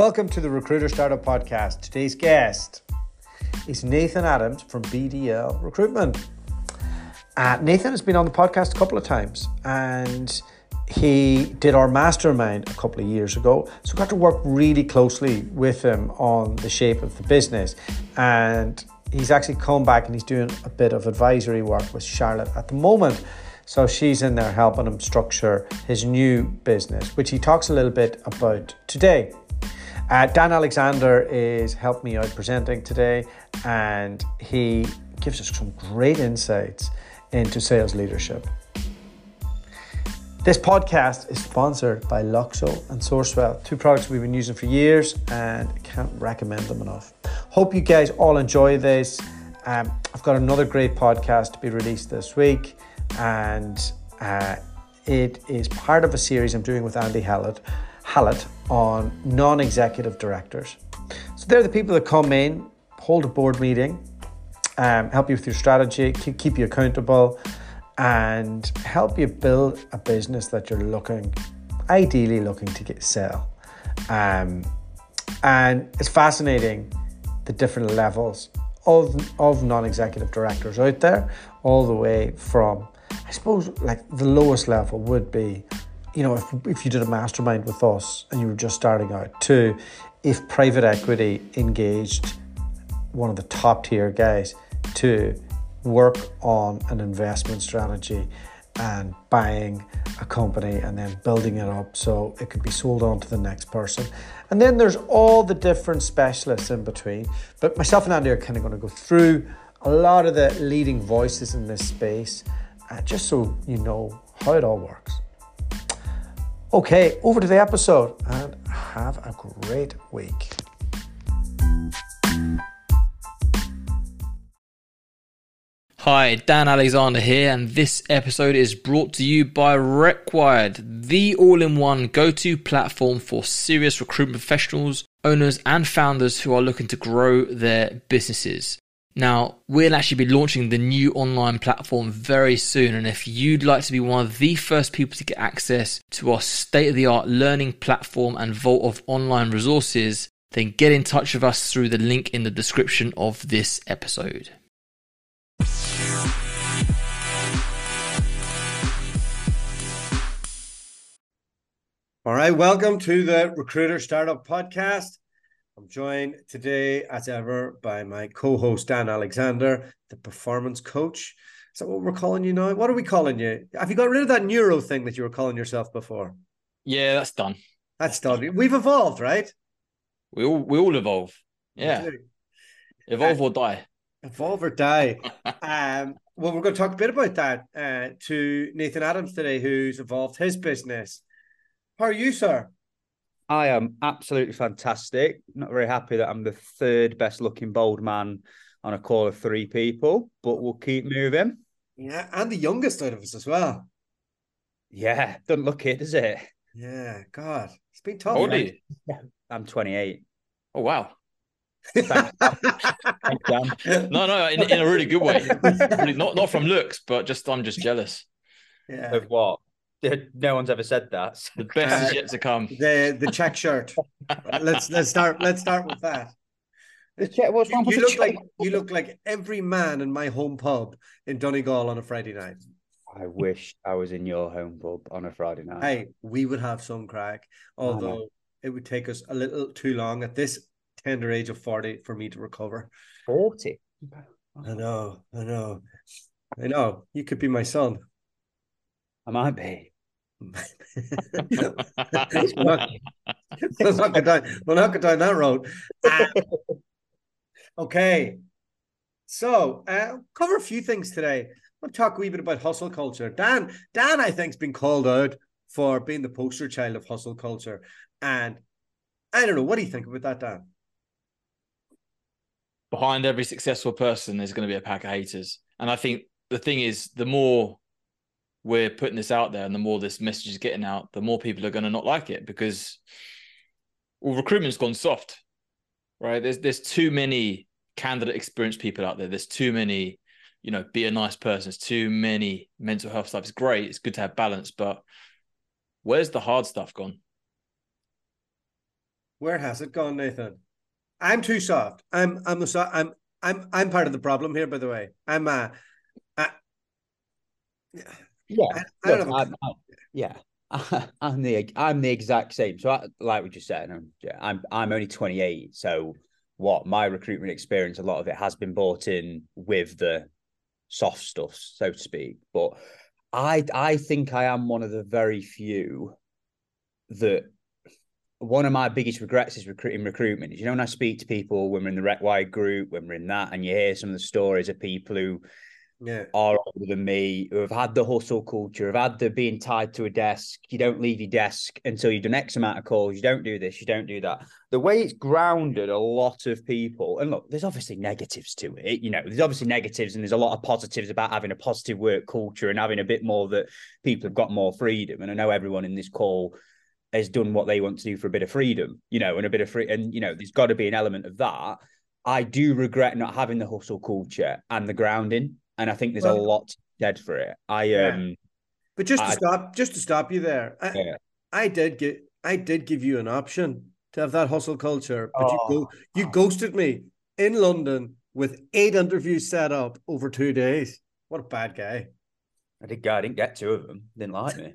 Welcome to the Recruiter Startup Podcast. Today's guest is Nathan Adams from BDL Recruitment. Uh, Nathan has been on the podcast a couple of times and he did our mastermind a couple of years ago. So got to work really closely with him on the shape of the business. And he's actually come back and he's doing a bit of advisory work with Charlotte at the moment. So she's in there helping him structure his new business, which he talks a little bit about today. Uh, Dan Alexander is helping me out presenting today, and he gives us some great insights into sales leadership. This podcast is sponsored by Loxo and SourceWhale, two products we've been using for years and can't recommend them enough. Hope you guys all enjoy this. Um, I've got another great podcast to be released this week, and uh, it is part of a series I'm doing with Andy Hallett Hallett on non executive directors. So they're the people that come in, hold a board meeting, um, help you with your strategy, keep you accountable, and help you build a business that you're looking, ideally looking to get sell. Um, and it's fascinating the different levels of, of non-executive directors out there, all the way from, I suppose, like the lowest level would be you know, if, if you did a mastermind with us and you were just starting out, to if private equity engaged one of the top tier guys to work on an investment strategy and buying a company and then building it up so it could be sold on to the next person. And then there's all the different specialists in between. But myself and Andy are kind of going to go through a lot of the leading voices in this space uh, just so you know how it all works. Okay, over to the episode and have a great week. Hi, Dan Alexander here, and this episode is brought to you by RecWired, the all in one go to platform for serious recruitment professionals, owners, and founders who are looking to grow their businesses. Now, we'll actually be launching the new online platform very soon. And if you'd like to be one of the first people to get access to our state of the art learning platform and vault of online resources, then get in touch with us through the link in the description of this episode. All right, welcome to the Recruiter Startup Podcast. I'm joined today, as ever, by my co host, Dan Alexander, the performance coach. Is that what we're calling you now? What are we calling you? Have you got rid of that neuro thing that you were calling yourself before? Yeah, that's done. That's done. We've evolved, right? We all we all evolve. Yeah. Evolve uh, or die. Evolve or die. um, well, we're going to talk a bit about that uh, to Nathan Adams today, who's evolved his business. How are you, sir? I am absolutely fantastic. Not very happy that I'm the third best looking bold man on a call of three people, but we'll keep moving. Yeah, and the youngest out of us as well. Yeah, doesn't look it, does it? Yeah, God, it's been tough. How old are you? I'm 28. Oh wow. Thanks, no, no, in, in a really good way. Not not from looks, but just I'm just jealous. Yeah. Of what? No one's ever said that. The best uh, is yet to come. The the check shirt. let's let's start let's start with that. The check, what's wrong you, you look like you look like every man in my home pub in Donegal on a Friday night. I wish I was in your home pub on a Friday night. Hey, we would have some crack, although oh, it would take us a little too long at this tender age of 40 for me to recover. 40? I know, I know. I know. You could be my son. I might be we'll, not, not down, we'll not go down that road. Okay. So, uh, cover a few things today. We'll talk a wee bit about hustle culture. Dan, Dan, I think, has been called out for being the poster child of hustle culture. And I don't know, what do you think about that, Dan? Behind every successful person, there's going to be a pack of haters. And I think the thing is, the more we're putting this out there and the more this message is getting out, the more people are going to not like it because well, recruitment's gone soft, right? There's there's too many candidate experienced people out there. There's too many, you know, be a nice person. There's too many mental health stuff. It's great. It's good to have balance, but where's the hard stuff gone? Where has it gone, Nathan? I'm too soft. I'm I'm so, I'm I'm I'm part of the problem here. By the way, I'm uh, uh yeah. I, I Look, I'm, I'm, yeah. I'm the I'm the exact same. So, I, like we just said, I'm, yeah, I'm I'm only 28. So, what my recruitment experience, a lot of it has been bought in with the soft stuff, so to speak. But I I think I am one of the very few that one of my biggest regrets is recruiting recruitment. You know, when I speak to people when we're in the RecWired group, when we're in that, and you hear some of the stories of people who yeah. are older than me, who have had the hustle culture, have had the being tied to a desk. You don't leave your desk until you've done X amount of calls. You don't do this, you don't do that. The way it's grounded a lot of people, and look, there's obviously negatives to it. You know, there's obviously negatives and there's a lot of positives about having a positive work culture and having a bit more that people have got more freedom. And I know everyone in this call has done what they want to do for a bit of freedom, you know, and a bit of free, and you know, there's got to be an element of that. I do regret not having the hustle culture and the grounding and I think there's well, a lot dead for it. I yeah. um, but just to I, stop, just to stop you there, I, yeah. I did get, I did give you an option to have that hustle culture, but oh. you go, you ghosted me in London with eight interviews set up over two days. What a bad guy! I did. I didn't get two of them. Didn't like me.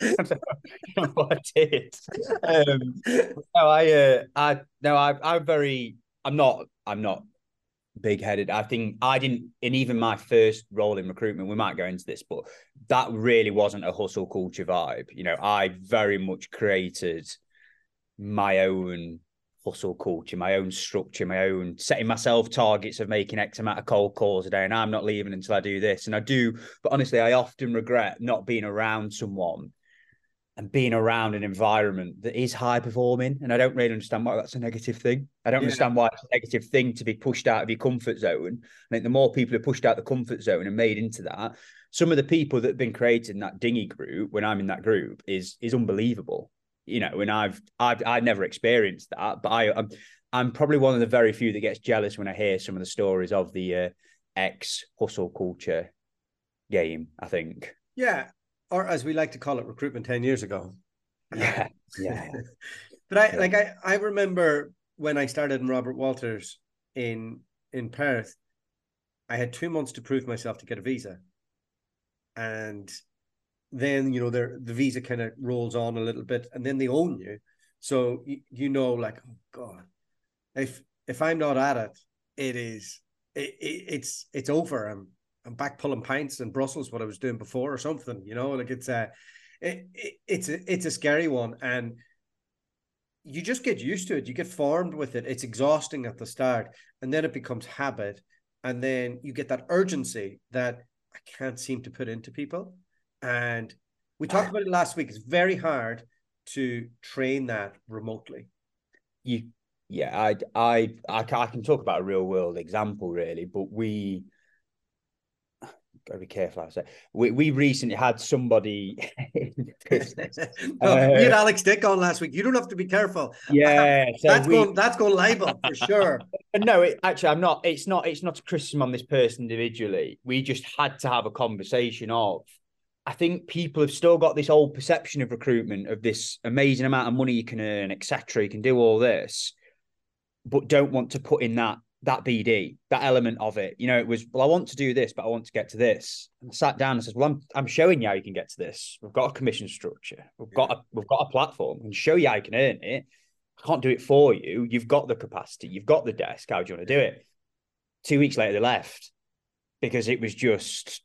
what I did. Um, no, I, uh, I, no, I, I'm very. I'm not. I'm not big headed. I think I didn't, in even my first role in recruitment, we might go into this, but that really wasn't a hustle culture vibe. You know, I very much created my own hustle culture, my own structure, my own setting myself targets of making X amount of cold calls a day. And I'm not leaving until I do this. And I do, but honestly, I often regret not being around someone and being around an environment that is high performing. And I don't really understand why that's a negative thing. I don't yeah. understand why it's a negative thing to be pushed out of your comfort zone. I think the more people are pushed out the comfort zone and made into that, some of the people that have been created in that dingy group when I'm in that group is is unbelievable. You know, and I've I've I've never experienced that, but I I'm, I'm probably one of the very few that gets jealous when I hear some of the stories of the uh, ex hustle culture game. I think. Yeah, or as we like to call it, recruitment 10 years ago. Yeah. Yeah. but I like I, I remember when I started in Robert Walters in in Perth, I had two months to prove myself to get a visa. And then you know the the visa kind of rolls on a little bit and then they own you. So you, you know, like, oh God, if if I'm not at it, it is it, it, it's it's over. I'm I'm back pulling pints in Brussels, what I was doing before or something, you know, like it's a, it, it, it's a, it's a scary one. And you just get used to it. You get formed with it. It's exhausting at the start and then it becomes habit. And then you get that urgency that I can't seem to put into people. And we talked about it last week. It's very hard to train that remotely. You, yeah, I, I, I, I can talk about a real world example really, but we, gotta be careful. I say we we recently had somebody. no, uh, we had Alex Dick on last week. You don't have to be careful. Yeah, so that's we, going that's going liable for sure. no, it, actually, I'm not. It's not. It's not a criticism on this person individually. We just had to have a conversation of. I think people have still got this old perception of recruitment of this amazing amount of money you can earn, etc. You can do all this, but don't want to put in that that BD, that element of it. You know, it was, well, I want to do this, but I want to get to this. And I sat down and said, Well, I'm I'm showing you how you can get to this. We've got a commission structure. We've got a we've got a platform and show you how you can earn it. I can't do it for you. You've got the capacity, you've got the desk. How do you want to do it? Two weeks later, they left because it was just,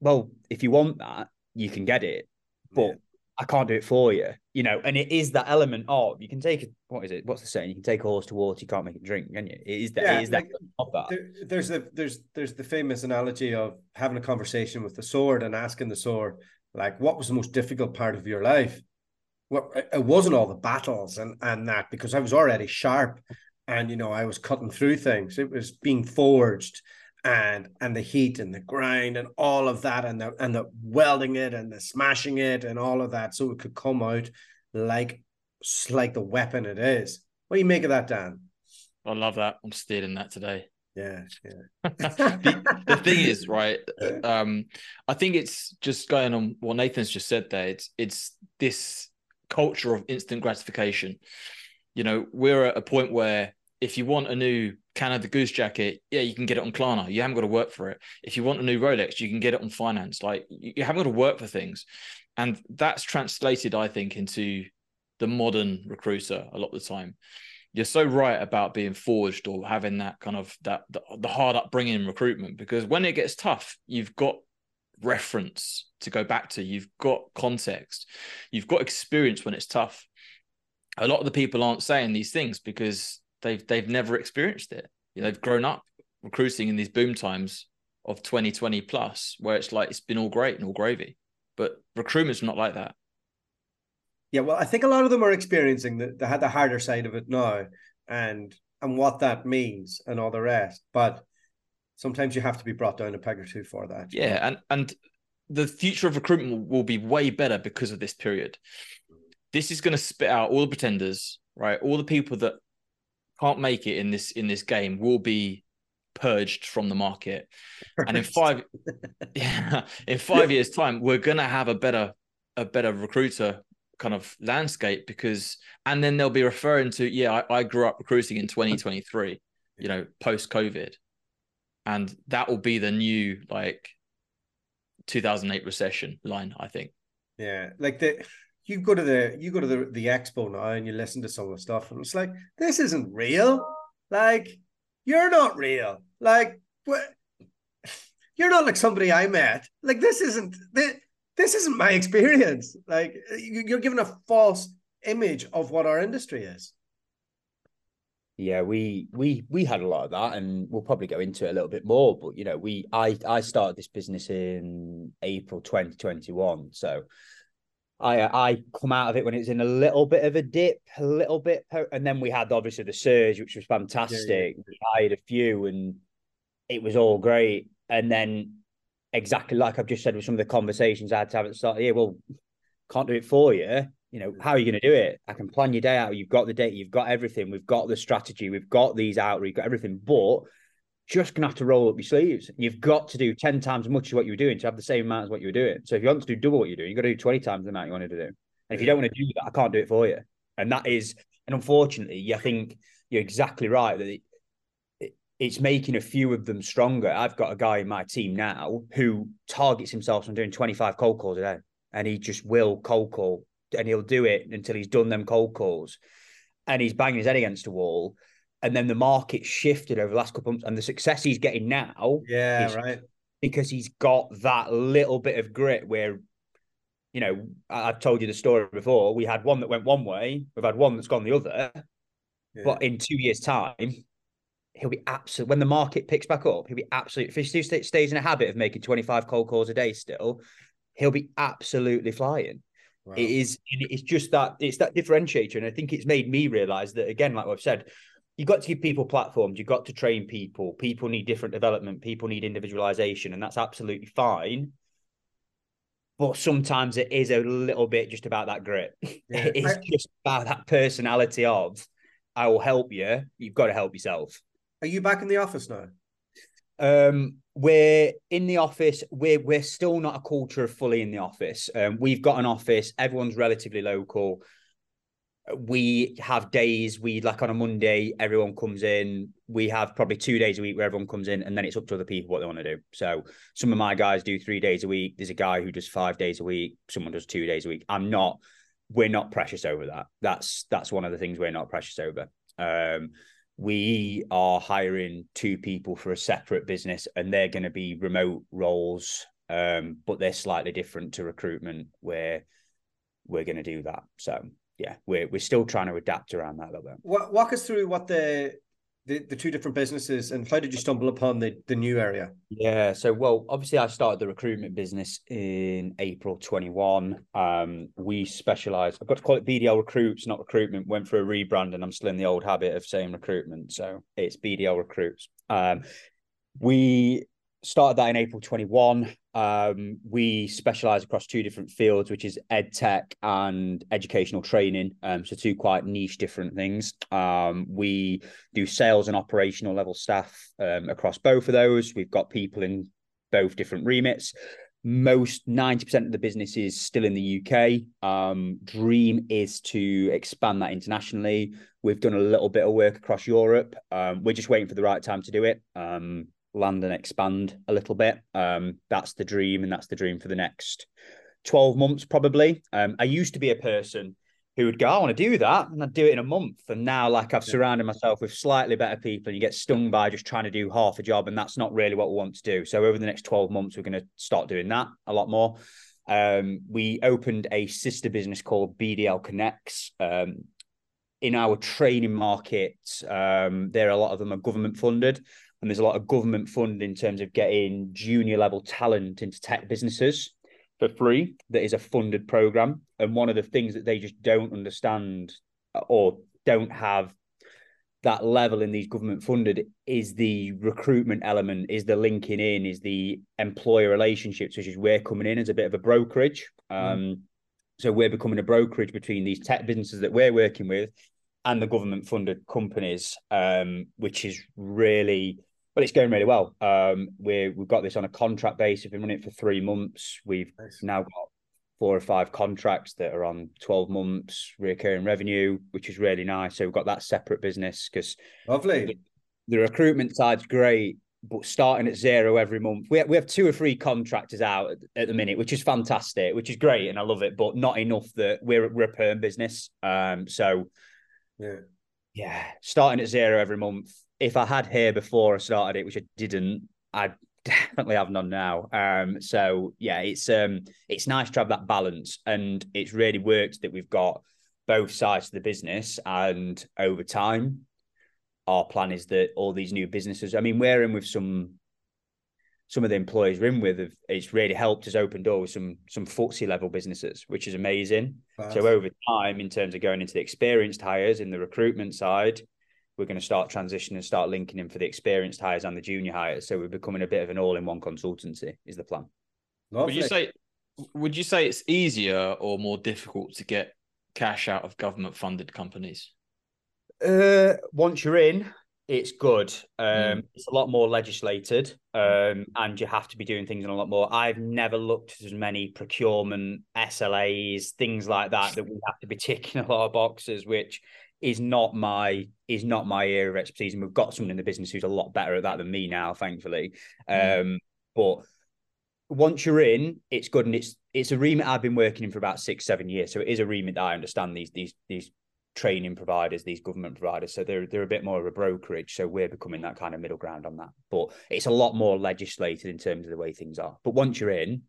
well, if you want that, you can get it. But yeah. I can't do it for you, you know. And it is that element of you can take it. What is it? What's the saying? You can take a horse to water, you can't make it drink, can you? It is that. Yeah, it is like, that of that. There, there's a there's there's the famous analogy of having a conversation with the sword and asking the sword, like, what was the most difficult part of your life? Well, it wasn't all the battles and and that because I was already sharp, and you know I was cutting through things. It was being forged and and the heat and the grind and all of that and the and the welding it and the smashing it and all of that so it could come out like like the weapon it is. What do you make of that, Dan? I love that. I'm stealing that today. Yeah, yeah. the, the, thing is, right? Um, I think it's just going on what Nathan's just said there. It's it's this culture of instant gratification. You know, we're at a point where if you want a new Canada Goose jacket, yeah, you can get it on Klarna. You haven't got to work for it. If you want a new Rolex, you can get it on finance. Like you haven't got to work for things. And that's translated, I think, into the modern recruiter a lot of the time. You're so right about being forged or having that kind of that the, the hard upbringing in recruitment because when it gets tough, you've got reference to go back to. You've got context. You've got experience when it's tough. A lot of the people aren't saying these things because they've they've never experienced it. You know, they've grown up recruiting in these boom times of 2020 plus, where it's like it's been all great and all gravy. But recruitment's not like that. Yeah, well, I think a lot of them are experiencing the, the, the harder side of it now, and and what that means and all the rest. But sometimes you have to be brought down a peg or two for that. Yeah, and and the future of recruitment will be way better because of this period. This is going to spit out all the pretenders, right? All the people that can't make it in this in this game will be purged from the market. And in five yeah, in five years' time, we're gonna have a better a better recruiter kind of landscape because and then they'll be referring to, yeah, I, I grew up recruiting in 2023, you know, post COVID. And that will be the new like 2008 recession line, I think. Yeah, like the you go to the you go to the, the expo now and you listen to some of the stuff and it's like this isn't real. Like you're not real. Like what? You're not like somebody i met. Like this isn't this, this isn't my experience. Like you're giving a false image of what our industry is. Yeah we we we had a lot of that and we'll probably go into it a little bit more but you know we i i started this business in april 2021 so I I come out of it when it's in a little bit of a dip, a little bit, and then we had obviously the surge, which was fantastic. Yeah, yeah. I had a few, and it was all great. And then, exactly like I've just said with some of the conversations I had to have at the start, yeah, well, can't do it for you. You know, how are you going to do it? I can plan your day out. You've got the date, you've got everything, we've got the strategy, we've got these out, we've got everything, but just gonna have to roll up your sleeves. You've got to do 10 times as much as what you were doing to have the same amount as what you were doing. So if you want to do double what you're doing, you've got to do 20 times the amount you wanted to do. And if you don't want to do that, I can't do it for you. And that is, and unfortunately, I think you're exactly right that it, it, it's making a few of them stronger. I've got a guy in my team now who targets himself on doing 25 cold calls a day. And he just will cold call and he'll do it until he's done them cold calls. And he's banging his head against a wall and then the market shifted over the last couple of months, and the success he's getting now, yeah, right, because he's got that little bit of grit where. You know, I've told you the story before. We had one that went one way. We've had one that's gone the other. Yeah. But in two years' time, he'll be absolute. When the market picks back up, he'll be absolute. If he still stays in a habit of making twenty five cold calls a day, still, he'll be absolutely flying. Wow. It is. It's just that it's that differentiator, and I think it's made me realize that again, like I've said, you've got to give people platforms. You've got to train people. People need different development. People need individualization, and that's absolutely fine. But sometimes it is a little bit just about that grit. Yeah. it's just about that personality of, I will help you. You've got to help yourself. Are you back in the office now? Um, we're in the office. We're we're still not a culture of fully in the office. Um, we've got an office. Everyone's relatively local we have days we like on a Monday, everyone comes in. We have probably two days a week where everyone comes in, and then it's up to other people what they want to do. So some of my guys do three days a week. There's a guy who does five days a week. Someone does two days a week. I'm not. We're not precious over that. That's that's one of the things we're not precious over. Um, we are hiring two people for a separate business, and they're going to be remote roles, um, but they're slightly different to recruitment, where we're going to do that. So yeah, we're we're still trying to adapt around that a little bit. Walk us through what the the, the two different businesses and how did you stumble upon the, the new area? Yeah, so well, obviously I started the recruitment business in April 21. Um, we specialize, I've got to call it BDL recruits, not recruitment, went for a rebrand and I'm still in the old habit of saying recruitment. So it's BDL recruits. Um, we started that in April 21. Um, we specialize across two different fields, which is ed tech and educational training. Um, so two quite niche different things. Um, we do sales and operational level staff um, across both of those. We've got people in both different remits. most 90% of the business is still in the UK. Um, dream is to expand that internationally. We've done a little bit of work across Europe. Um, we're just waiting for the right time to do it. Land and expand a little bit. Um, that's the dream, and that's the dream for the next 12 months, probably. Um, I used to be a person who would go, I want to do that, and I'd do it in a month. And now, like, I've yeah. surrounded myself with slightly better people, and you get stung by just trying to do half a job, and that's not really what we want to do. So, over the next 12 months, we're going to start doing that a lot more. Um, we opened a sister business called BDL Connects. Um, in our training market, um, there are a lot of them are government funded, and there's a lot of government fund in terms of getting junior level talent into tech businesses for free that is a funded program. And one of the things that they just don't understand or don't have that level in these government funded is the recruitment element, is the linking in, is the employer relationships, which is we're coming in as a bit of a brokerage. Mm. Um, so we're becoming a brokerage between these tech businesses that we're working with and the government funded companies, um, which is really but it's going really well. Um, we we've got this on a contract basis. We've been running it for three months. We've nice. now got four or five contracts that are on 12 months recurring revenue, which is really nice. So we've got that separate business because lovely. The, the, recruitment side's great, but starting at zero every month. We have, we have two or three contractors out at, at, the minute, which is fantastic, which is great, and I love it, but not enough that we're we're a perm business. Um, so yeah, yeah, starting at zero every month if I had hair before I started it, which I didn't, I'd definitely have none now. Um, so yeah, it's um, it's nice to have that balance, and it's really worked that we've got both sides of the business, and over time, our plan is that all these new businesses. I mean, we're in with some some of the employees we're in with have, it's really helped us open doors with some some FTSE level businesses, which is amazing. So over time, in terms of going into the experienced hires in the recruitment side, we're going to start transitioning and start linking in for the experienced hires and the junior hires. So we're becoming a bit of an all-in-one consultancy. Is the plan? Lovely. Would you say? Would you say it's easier or more difficult to get cash out of government-funded companies? Uh, once you're in, it's good. Um, mm. It's a lot more legislated, um, and you have to be doing things in a lot more. I've never looked at as many procurement SLAs, things like that, that we have to be ticking a lot of boxes, which is not my is not my area of expertise, and we've got someone in the business who's a lot better at that than me now, thankfully. Mm. Um, but once you're in, it's good, and it's it's a remit I've been working in for about six seven years, so it is a remit that I understand these these these training providers, these government providers. So they're they're a bit more of a brokerage. So we're becoming that kind of middle ground on that. But it's a lot more legislated in terms of the way things are. But once you're in,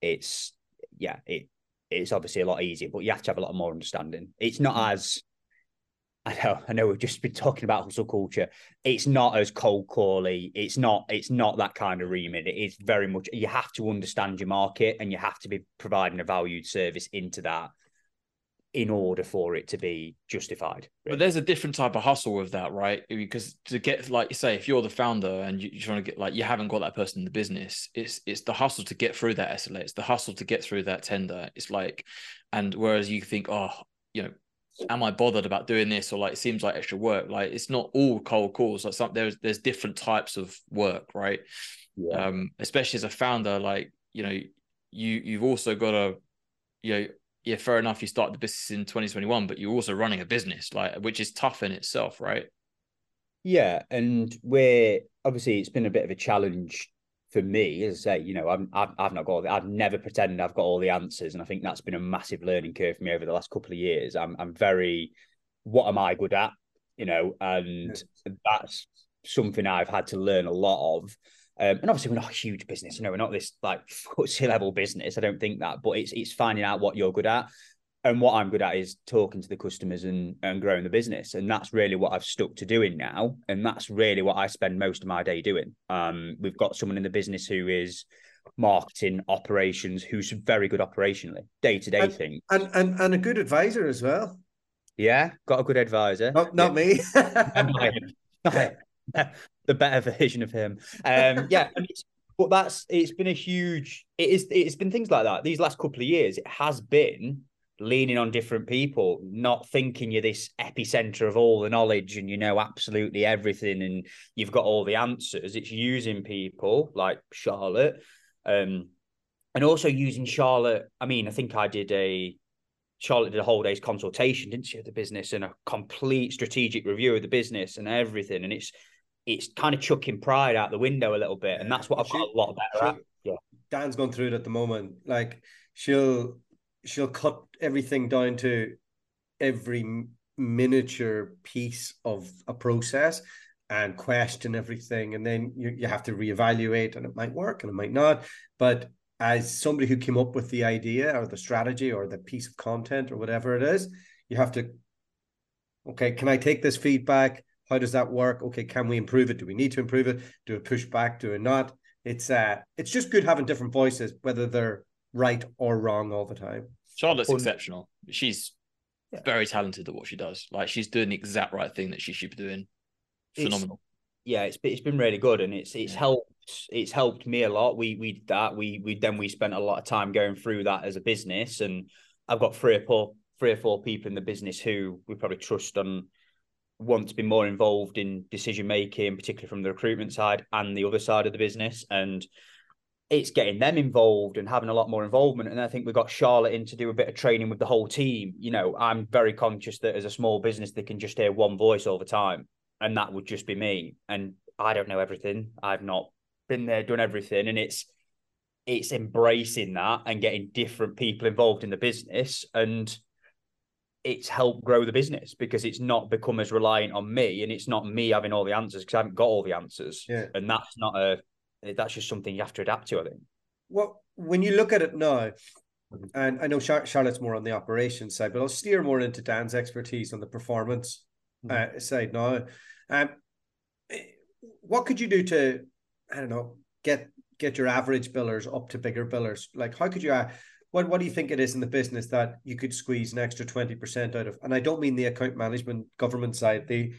it's yeah, it it's obviously a lot easier, but you have to have a lot more understanding. It's not mm. as I know, I know we've just been talking about hustle culture. It's not as cold cally. It's not, it's not that kind of remit. It is very much you have to understand your market and you have to be providing a valued service into that in order for it to be justified. Really. But there's a different type of hustle with that, right? Because to get like you say, if you're the founder and you're trying to get like you haven't got that person in the business, it's it's the hustle to get through that SLA, it's the hustle to get through that tender. It's like, and whereas you think, oh, you know, am I bothered about doing this or like it seems like extra work? Like it's not all cold calls. Like some there's there's different types of work, right? Yeah. Um, especially as a founder, like you know, you you've also got to, you know, yeah, fair enough. You start the business in 2021, but you're also running a business, like which is tough in itself, right? Yeah, and we're obviously it's been a bit of a challenge for me, as I say, you know, I'm, I've, I've not got, I've never pretended I've got all the answers, and I think that's been a massive learning curve for me over the last couple of years. I'm, I'm very, what am I good at, you know, and that's something I've had to learn a lot of. Um, and obviously, we're not a huge business, you know, we're not this like FTSE level business. I don't think that, but it's it's finding out what you're good at and what I'm good at is talking to the customers and, and growing the business. And that's really what I've stuck to doing now. And that's really what I spend most of my day doing. Um, we've got someone in the business who is marketing operations, who's very good operationally, day to day thing. And, and and a good advisor as well. Yeah, got a good advisor. Not not yeah. me. the better version of him. Um, yeah, but that's it's been a huge. It is. It's been things like that. These last couple of years, it has been leaning on different people, not thinking you're this epicenter of all the knowledge and you know absolutely everything and you've got all the answers. It's using people like Charlotte, um, and also using Charlotte. I mean, I think I did a Charlotte did a whole day's consultation, didn't she, of the business and a complete strategic review of the business and everything. And it's it's kind of chucking pride out the window a little bit, and that's what I've got a lot better at. Yeah, Dan's gone through it at the moment. Like she'll she'll cut everything down to every miniature piece of a process and question everything and then you, you have to reevaluate and it might work and it might not but as somebody who came up with the idea or the strategy or the piece of content or whatever it is you have to okay can i take this feedback how does that work? Okay can we improve it? Do we need to improve it? Do we push back? Do we not? It's uh it's just good having different voices whether they're right or wrong all the time. Charlotte's exceptional. She's yeah. very talented at what she does. Like she's doing the exact right thing that she should be doing. Phenomenal. It's, yeah it's, it's been really good and it's it's yeah. helped it's helped me a lot. We we did that. We we then we spent a lot of time going through that as a business and i've got three or four three or four people in the business who we probably trust and want to be more involved in decision making, particularly from the recruitment side and the other side of the business. And it's getting them involved and having a lot more involvement. And I think we got Charlotte in to do a bit of training with the whole team. You know, I'm very conscious that as a small business, they can just hear one voice all the time, and that would just be me. And I don't know everything. I've not been there, done everything, and it's it's embracing that and getting different people involved in the business and it's helped grow the business because it's not become as reliant on me and it's not me having all the answers because I haven't got all the answers. Yeah. And that's not a that's just something you have to adapt to, I think. Well, when you look at it now, and I know Char- Charlotte's more on the operations side, but I'll steer more into Dan's expertise on the performance mm-hmm. uh, side now. Um, what could you do to, I don't know, get get your average billers up to bigger billers? Like, how could you? Uh, what what do you think it is in the business that you could squeeze an extra 20% out of? And I don't mean the account management government side, the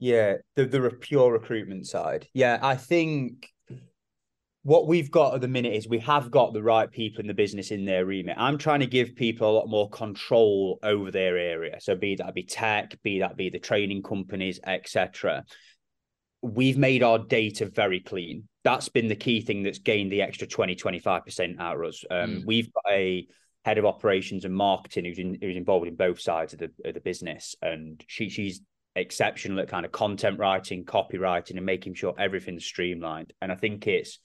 yeah, the the pure recruitment side. Yeah, I think what we've got at the minute is we have got the right people in the business in their remit. I'm trying to give people a lot more control over their area. So be that be tech, be that be the training companies, etc. We've made our data very clean that's been the key thing that's gained the extra 20, 25% out of us. Um, mm. We've got a head of operations and marketing who's, in, who's involved in both sides of the, of the business. And she, she's exceptional at kind of content writing, copywriting, and making sure everything's streamlined. And I think it's,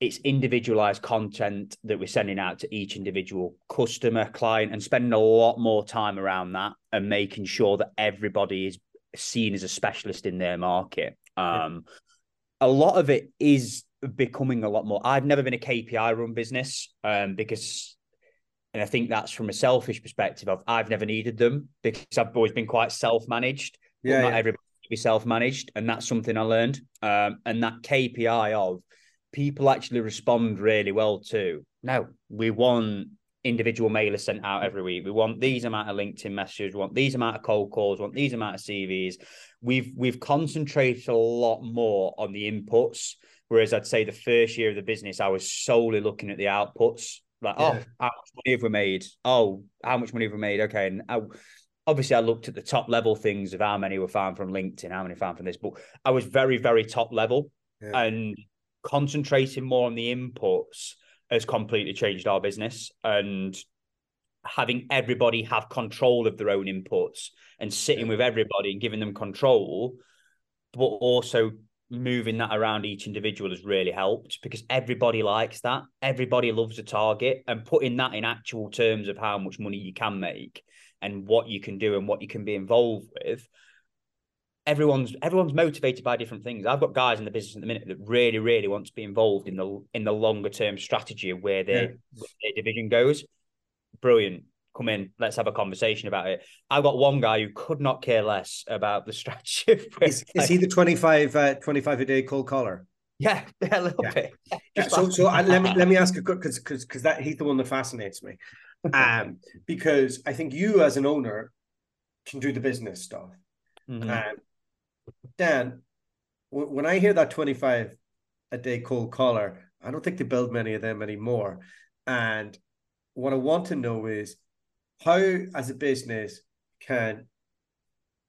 it's individualized content that we're sending out to each individual customer, client, and spending a lot more time around that and making sure that everybody is seen as a specialist in their market. Um, yeah a lot of it is becoming a lot more. I've never been a KPI run business um, because, and I think that's from a selfish perspective of I've never needed them because I've always been quite self managed. Yeah, not yeah. everybody be self managed, and that's something I learned. Um, and that KPI of people actually respond really well to. No, we want individual mailers sent out every week. We want these amount of LinkedIn messages. We want these amount of cold calls. We want these amount of CVs. We've we've concentrated a lot more on the inputs. Whereas I'd say the first year of the business, I was solely looking at the outputs. Like, oh, yeah. oh, how much money have we made? Oh, how much money have we made? Okay, and I, obviously I looked at the top level things of how many were found from LinkedIn, how many found from this, but I was very very top level yeah. and concentrating more on the inputs has completely changed our business. And having everybody have control of their own inputs and sitting with everybody and giving them control but also moving that around each individual has really helped because everybody likes that. Everybody loves a target and putting that in actual terms of how much money you can make and what you can do and what you can be involved with everyone's everyone's motivated by different things. I've got guys in the business at the minute that really, really want to be involved in the in the longer term strategy of where their, yeah. their division goes. Brilliant. Come in, let's have a conversation about it. I've got one guy who could not care less about the strategy. Is, is he the 25, uh, 25 a day cold caller? Yeah, a little yeah. bit. Yeah, so, so I, let me let me ask you because because because that he's the one that fascinates me, um, because I think you as an owner can do the business stuff, mm-hmm. um, Dan, when I hear that 25 a day cold caller, I don't think they build many of them anymore. And what I want to know is how, as a business, can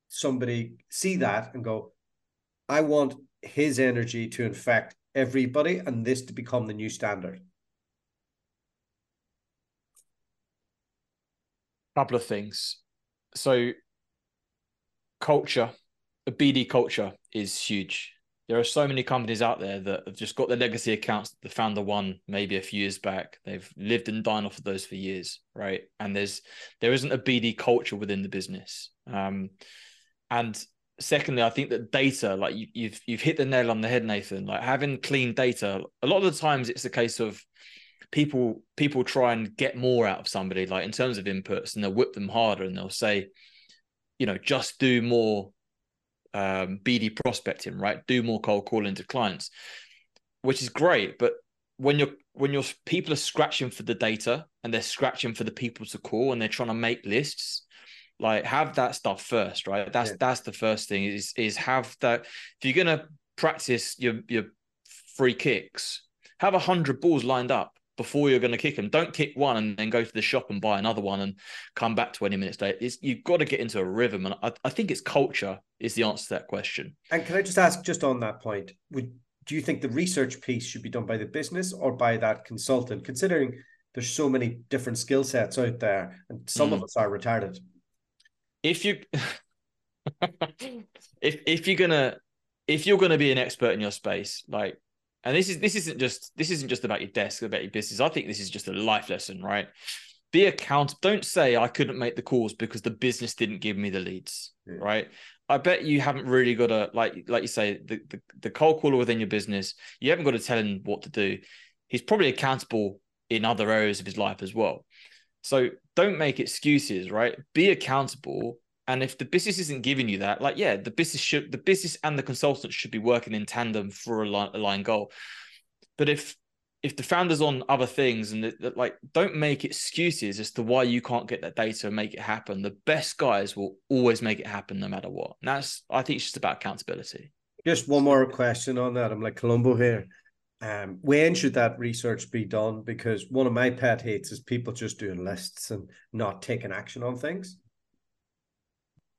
somebody see that and go, I want his energy to infect everybody and this to become the new standard? Couple of things. So, culture a BD culture is huge. There are so many companies out there that have just got their legacy accounts. The founder won maybe a few years back. They've lived and died off of those for years, right? And there's there isn't a BD culture within the business. Um, and secondly, I think that data, like you, you've you've hit the nail on the head, Nathan. Like having clean data, a lot of the times it's a case of people people try and get more out of somebody, like in terms of inputs, and they'll whip them harder, and they'll say, you know, just do more um, BD prospecting, right? Do more cold calling to clients, which is great. But when you're when your people are scratching for the data and they're scratching for the people to call and they're trying to make lists, like have that stuff first, right? That's yeah. that's the first thing is is have that. If you're gonna practice your your free kicks, have a hundred balls lined up before you're going to kick them. Don't kick one and then go to the shop and buy another one and come back 20 minutes later. It's, you've got to get into a rhythm. And I, I, think it's culture is the answer to that question. And can I just ask, just on that point, would do you think the research piece should be done by the business or by that consultant, considering there's so many different skill sets out there and some mm. of us are retarded? If you if if you're gonna if you're gonna be an expert in your space, like and this is this isn't just this isn't just about your desk about your business. I think this is just a life lesson right? Be accountable don't say i couldn't make the calls because the business didn't give me the leads yeah. right? I bet you haven't really got to like like you say the, the the cold caller within your business you haven't got to tell him what to do. He's probably accountable in other areas of his life as well. So don't make excuses right? Be accountable and if the business isn't giving you that, like, yeah, the business should, the business and the consultant should be working in tandem for a line, goal. But if if the founder's on other things and that, like don't make excuses as to why you can't get that data and make it happen. The best guys will always make it happen no matter what. And that's i think it's just about accountability. Just one more question on that. I'm like Columbo here. Um, when should that research be done? Because one of my pet hates is people just doing lists and not taking action on things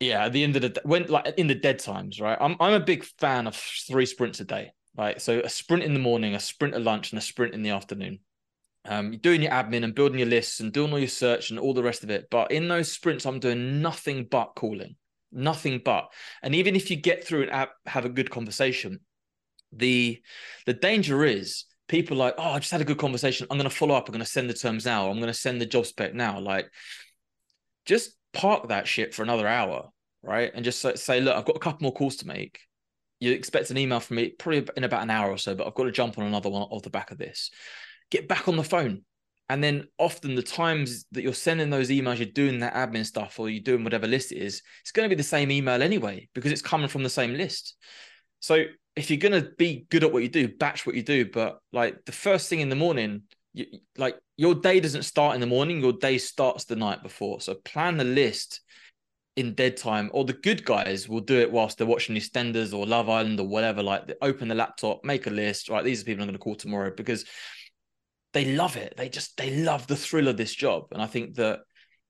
yeah, at the end of the when like in the dead times, right? I'm I'm a big fan of three sprints a day. Right. So a sprint in the morning, a sprint at lunch, and a sprint in the afternoon. Um, you're doing your admin and building your lists and doing all your search and all the rest of it. But in those sprints, I'm doing nothing but calling, nothing but. And even if you get through and have a good conversation, the the danger is people like, oh, I just had a good conversation. I'm going to follow up. I'm going to send the terms now. I'm going to send the job spec now. Like, just park that shit for another hour, right? And just say, look, I've got a couple more calls to make. You expect an email from me probably in about an hour or so, but I've got to jump on another one off the back of this. Get back on the phone. And then often the times that you're sending those emails, you're doing that admin stuff or you're doing whatever list it is, it's going to be the same email anyway, because it's coming from the same list. So if you're going to be good at what you do, batch what you do. But like the first thing in the morning, you, like your day doesn't start in the morning, your day starts the night before. So plan the list in dead time, or the good guys will do it whilst they're watching EastEnders or Love Island or whatever. Like they open the laptop, make a list. Right, these are people I'm going to call tomorrow because they love it. They just they love the thrill of this job, and I think that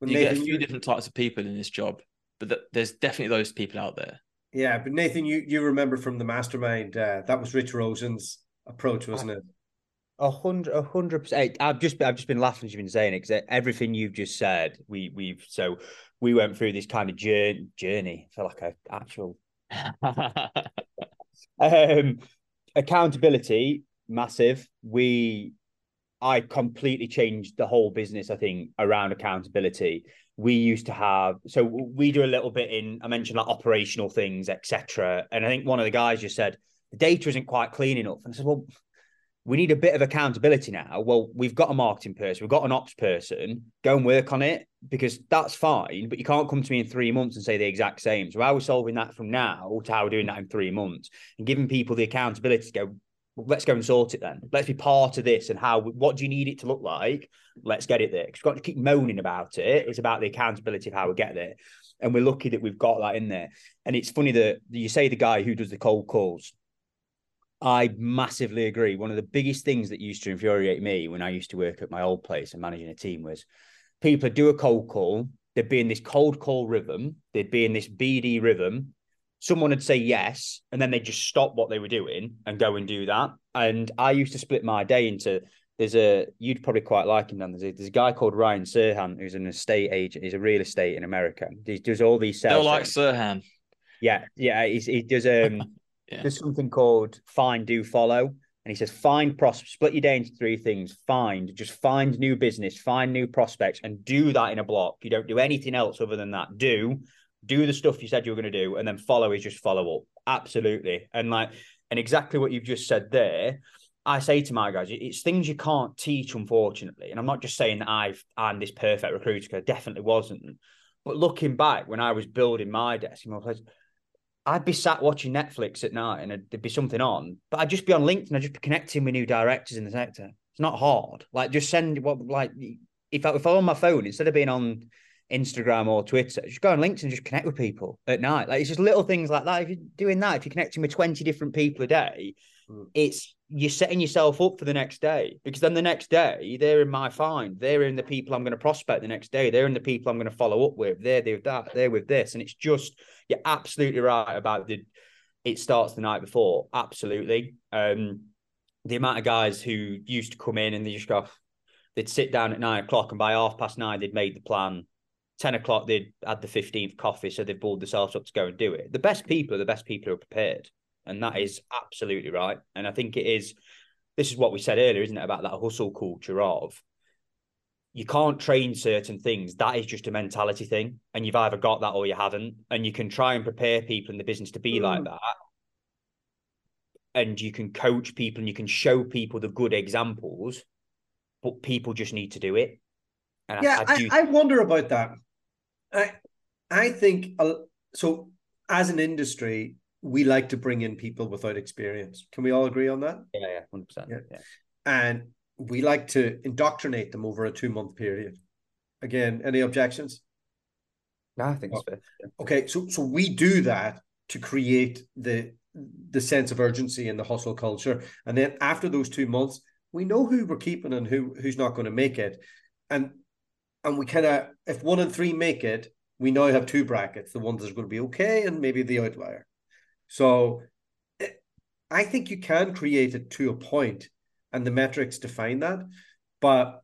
you Nathan, get a few different types of people in this job, but that there's definitely those people out there. Yeah, but Nathan, you you remember from the mastermind uh, that was Rich Rosen's approach, wasn't it? A hundred, a hundred percent. I've just, I've just been laughing as you've been saying it because everything you've just said, we, we've so we went through this kind of journey. Journey, I feel like a actual. um, accountability, massive. We, I completely changed the whole business. I think around accountability. We used to have, so we do a little bit in. I mentioned like operational things, etc. And I think one of the guys just said the data isn't quite clean enough, and I said, well we need a bit of accountability now. Well, we've got a marketing person, we've got an ops person, go and work on it because that's fine. But you can't come to me in three months and say the exact same. So, how are we solving that from now to how we're doing that in three months and giving people the accountability to go, well, let's go and sort it then. Let's be part of this and how, what do you need it to look like? Let's get it there. Because we've got to keep moaning about it. It's about the accountability of how we get there. And we're lucky that we've got that in there. And it's funny that you say the guy who does the cold calls I massively agree. One of the biggest things that used to infuriate me when I used to work at my old place and managing a team was people do a cold call. They'd be in this cold call rhythm. They'd be in this BD rhythm. Someone would say yes, and then they'd just stop what they were doing and go and do that. And I used to split my day into there's a you'd probably quite like him. Dan. There's a, there's a guy called Ryan Serhant who's an estate agent. He's a real estate in America. He does all these sales. Still like Serhan. Yeah, yeah. He's, he does um Yeah. there's something called find, do, follow. And he says, find pros split your day into three things. Find, just find new business, find new prospects, and do that in a block. You don't do anything else other than that. Do, do the stuff you said you were going to do, and then follow is just follow up. Absolutely. And like, and exactly what you've just said there. I say to my guys, it's things you can't teach, unfortunately. And I'm not just saying that I've I'm this perfect recruiter, because I definitely wasn't. But looking back when I was building my desk my place, I'd be sat watching Netflix at night and there'd be something on, but I'd just be on LinkedIn. I'd just be connecting with new directors in the sector. It's not hard. Like just send what like if I if I'm on my phone instead of being on Instagram or Twitter, just go on LinkedIn and just connect with people at night. Like it's just little things like that. If you're doing that, if you're connecting with 20 different people a day, Mm. it's you're setting yourself up for the next day because then the next day they're in my find, they're in the people I'm going to prospect the next day, they're in the people I'm going to follow up with, they're with that, they're with this, and it's just you're absolutely right about the it starts the night before, absolutely. Um, the amount of guys who used to come in and they just go, they'd sit down at nine o'clock and by half past nine they'd made the plan. 10 o'clock they'd had the 15th coffee so they've balled themselves up to go and do it the best people are the best people who are prepared and that is absolutely right and i think it is this is what we said earlier isn't it about that hustle culture of you can't train certain things that is just a mentality thing and you've either got that or you haven't and you can try and prepare people in the business to be like Mm. that and you can coach people and you can show people the good examples but people just need to do it and yeah, I, I do I, wonder about that. I I think so. As an industry, we like to bring in people without experience. Can we all agree on that? yeah yeah 100% Yeah. yeah. And we like to indoctrinate them over a two month period. Again, any objections? No, I think it's fair. Okay, so so we do that to create the the sense of urgency and the hustle culture, and then after those two months, we know who we're keeping and who who's not going to make it, and and we kind of if one and three make it, we now have two brackets: the ones that are going to be okay and maybe the outlier. So, eh, I think you can create it to a point, and the metrics define that, but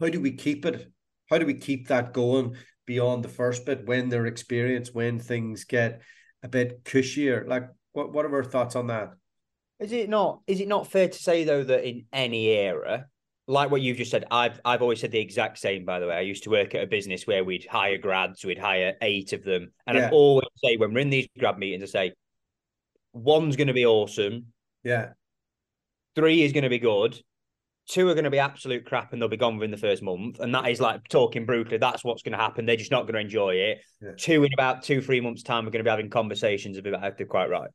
how do we keep it? How do we keep that going beyond the first bit when they're experienced, when things get a bit cushier? Like, what what are our thoughts on that? Is it not? Is it not fair to say though that in any era, like what you've just said, I've I've always said the exact same. By the way, I used to work at a business where we'd hire grads, we'd hire eight of them, and Yeah. I'd always say when we're in these grad meetings, I say, one's going to be awesome, Yeah, three is going to be good, two are going to be absolute crap, and they'll be gone within the first month, and that is like talking brutally. That's what's going to happen. They're just not going to enjoy it. Yeah. Two in about two three months' time, we're going to be having conversations about if they're quite right.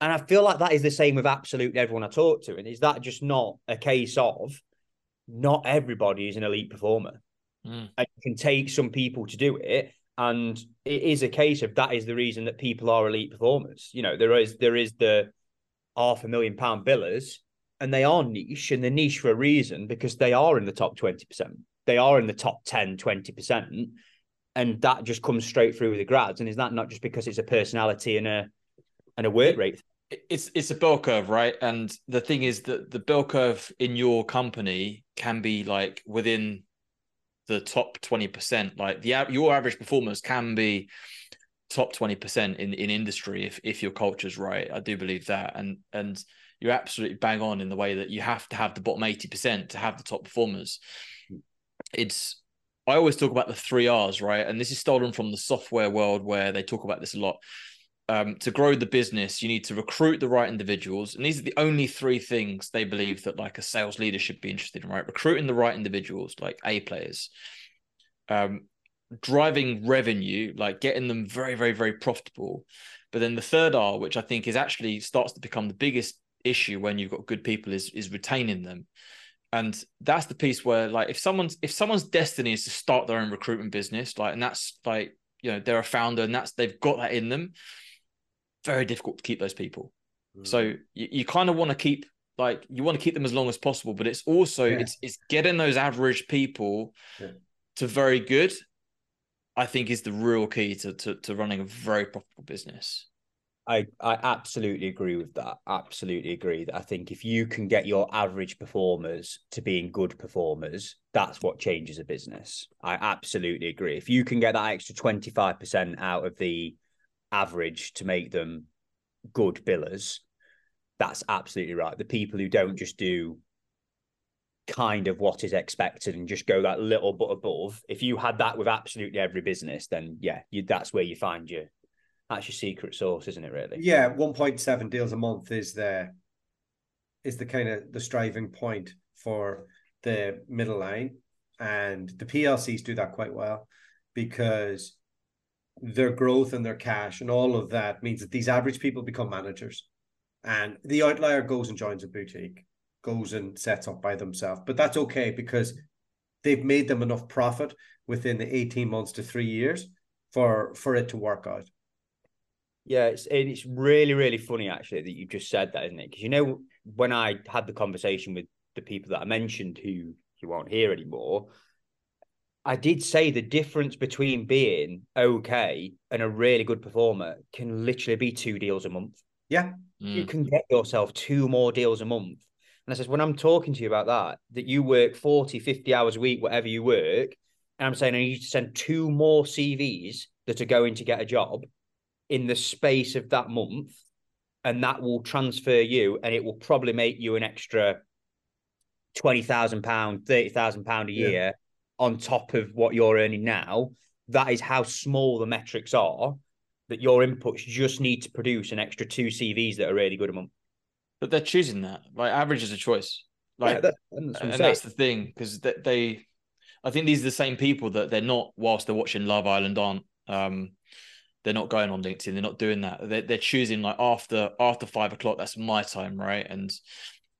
And I feel like that is the same with absolutely everyone I talk to. And is that just not a case of not everybody is an elite performer? Mm. And it can take some people to do it. And it is a case of that is the reason that people are elite performers. You know, there is there is the half a million pound billers, and they are niche, and they're niche for a reason because they are in the top 20%. They are in the top 10, 20%. And that just comes straight through with the grads. And is that not just because it's a personality and a and a work rate? it's it's a bell curve, right? And the thing is that the bell curve in your company can be like within the top twenty percent. Like the your average performance can be top twenty percent in in industry if if your culture's right. I do believe that, and and you're absolutely bang on in the way that you have to have the bottom eighty percent to have the top performers. It's I always talk about the three R's, right? And this is stolen from the software world where they talk about this a lot um, to grow the business, you need to recruit the right individuals. And these are the only three things they believe that like a sales leader should be interested in, right? Recruiting the right individuals, like A players, um, driving revenue, like getting them very, very, very profitable. But then the third R, which I think is actually starts to become the biggest issue when you've got good people, is is retaining them. And that's the piece where like if someone's if someone's destiny is to start their own recruitment business, like and that's like, you know, they're a founder and that's they've got that in them very difficult to keep those people. Mm. So you, you kind of want to keep like you want to keep them as long as possible, but it's also Yeah. it's it's getting those average people Yeah. to very good. I think is the real key to, to to running a very profitable business. I, I absolutely agree with that. Absolutely agree. That I think if you can get your average performers to being good performers, that's what changes a business. I absolutely agree. If you can get that extra 25% out of the average to make them good billers, that's absolutely right. The people who don't just do kind of what is expected and just go that little bit above. If you had that with absolutely every business, then yeah, you, that's where you find your that's your secret sauce, isn't it? Really? Yeah, one point seven deals a month is there is the kind of the striving point for the middle line, and the PLCs do that quite well because their growth and their cash and all of that means that these average people become managers, and the outlier goes and joins a boutique, goes and sets up by themselves, but that's okay because they've made them enough profit within the 18 months to three years for for it to work out yeah, it's it's really really funny actually that you just said that, isn't it? Because you know when I had the conversation with the people that I mentioned who you won't hear anymore, I did say the difference between being okay and a really good performer can literally be two deals a month. Yeah, mm. you can get yourself two more deals a month. And I says, when I'm talking to you about that, that you work 40, 50 hours a week, whatever you work, and I'm saying I need to send two more CVs that are going to get a job in the space of that month, and that will transfer you, and it will probably make you an extra twenty thousand pound, thirty thousand pound a year yeah. on top of what you're earning now. That is how small the metrics are. That your inputs just need to produce an extra two CVs that are really good a month. But they're choosing that. Like average is a choice. Like, yeah, that, and that's the thing because they, I think these are the same people that they're not whilst they're watching Love Island aren't um, they're not going on LinkedIn. They're not doing that. They're, they're choosing like after after five o'clock. That's my time, right? And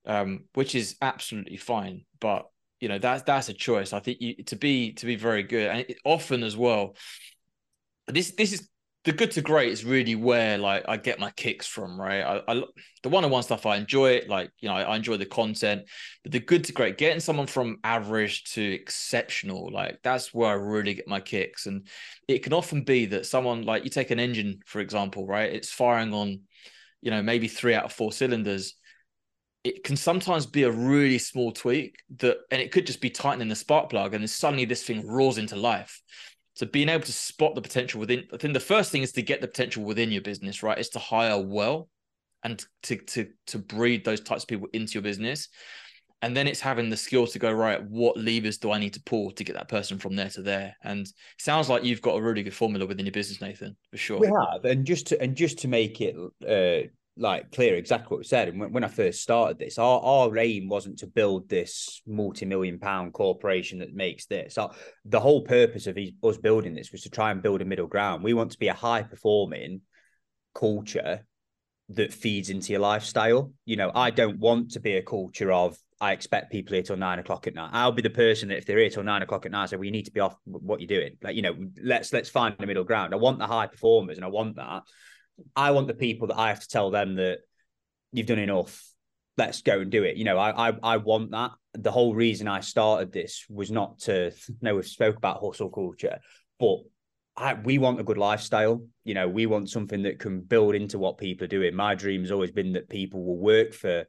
um, which is absolutely fine. But you know that's that's a choice. I think you, to be to be very good, and it, often as well. This this is the good to great is really where like I get my kicks from, right? I, I the one-on-one stuff I enjoy it, like you know, I, I, enjoy the content, but the good to great, getting someone from average to exceptional, like that's where I really get my kicks. And it can often be that someone like you take an engine, for example, right? It's firing on, you know, maybe three out of four cylinders. It can sometimes be a really small tweak that, and it could just be tightening the spark plug, and then suddenly this thing roars into life so being able to spot the potential within, I think the first thing is to get the potential within your business, right? Is to hire well and to to to breed those types of people into your business. And then it's having the skills to go, right, what levers do I need to pull to get that person from there to there? And sounds like you've got a really good formula within your business, Nathan, for sure. We have. And just to and just to make it uh like clear exactly what we said. And when, when I first started this, our, our aim wasn't to build this multi-million pound corporation that makes this. Our, the whole purpose of us building this was to try and build a middle ground. We want to be a high performing culture that feeds into your lifestyle. You know, I don't want to be a culture of I expect people here till nine o'clock at night. I'll be the person that if they're here till nine o'clock at night, I say, well, you need to be off what you're doing. Like, you know, let's let's find the middle ground. I want the high performers and I want that. I want the people that I have to tell them that you've done enough. Let's go and do it. You know, I I, I want that. The whole reason I started this was not to know we've spoke about hustle culture, but I, we want a good lifestyle. You know, we want something that can build into what people are doing. My dream has always been that people will work for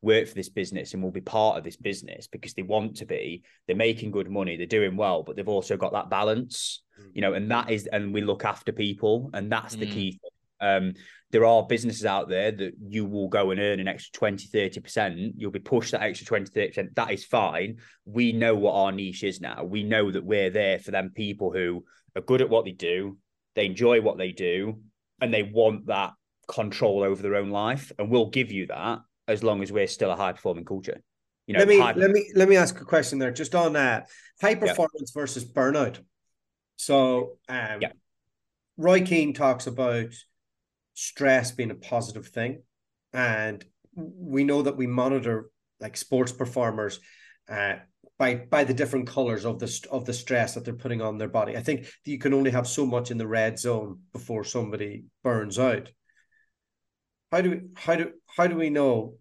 work for this business and will be part of this business because they want to be. They're making good money, they're doing well, but they've also got that balance. Mm. You know, and that is, and we look after people, and that's the mm. key thing um, there are businesses out there that you will go and earn an extra 20, 30%. You'll be pushed that extra 20, 30%. That is fine. We know what our niche is now. We know that we're there for them people who are good at what they do, they enjoy what they do, and they want that control over their own life. And we'll give you that as long as we're still a high performing culture. You know, let me high- let me let me ask a question there, just on that uh, high performance yeah. versus burnout. So, um, yeah. Roy Keane talks about stress being a positive thing. And we know that we monitor like sports performers uh, by by the different colors of the of the stress that they're putting on their body. I think you can only have so much in the red zone before somebody burns out. How do we how do how do we know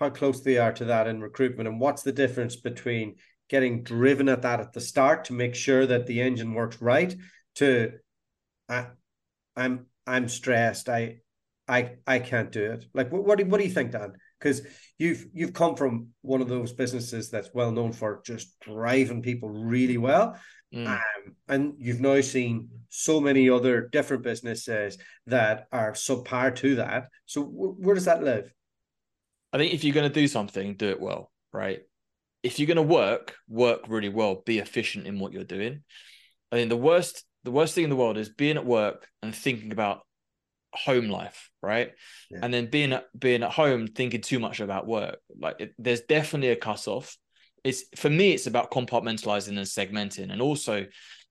how close they are to that in recruitment and what's the difference between getting driven at that at the start to make sure that the engine works right to uh, I'm I'm stressed. I I I can't do it. Like, what what do, what do you think, Dan? Because you've you've come from one of those businesses that's well known for just driving people really well, mm. um, and you've now seen so many other different businesses that are subpar to that. So, w- where does that live? I think if you're going to do something, do it well, right? If you're going to work, work really well. Be efficient in what you're doing. I think the worst the worst thing in the world is being at work and thinking about home life, right? Yeah. And then being at being at home thinking too much about work. Like it, there's definitely a cuss off. It's for me, it's about compartmentalizing and segmenting, and also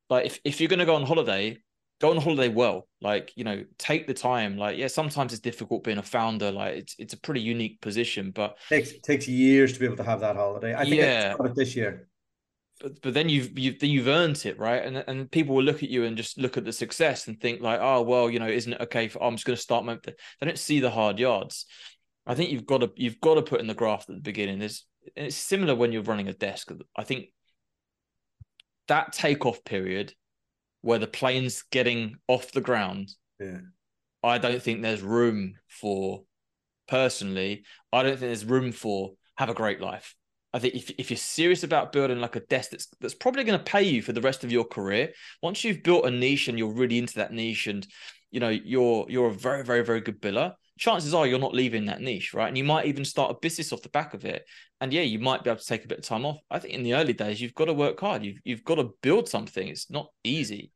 like if if you're going to go on holiday, go on holiday well. Like you know, take the time. Like yeah, sometimes it's difficult being a founder. Like it's it's a pretty unique position, but takes takes years to be able to have that holiday. I think yeah. I it this year but, but then you've you've then you've earned it, right? And and people will look at you and just look at the success and think like, oh well, you know, isn't it okay? For, oh, I'm just going to start my. They don't see the hard yards. I think you've got to you've got to put in the graft at the beginning. There's it's similar when you're running a desk. I think that takeoff period where the plane's getting off the ground. Yeah. I don't think there's room for personally. I don't think there's room for have a great life. I think if, if you're serious about building like a desk that's that's probably going to pay you for the rest of your career, once you've built a niche and you're really into that niche and you know you're you're a very very very good biller, chances are you're not leaving that niche, right? And you might even start a business off the back of it. And yeah, you might be able to take a bit of time off. I think in the early days you've got to work hard. You've you've got to build something. It's not easy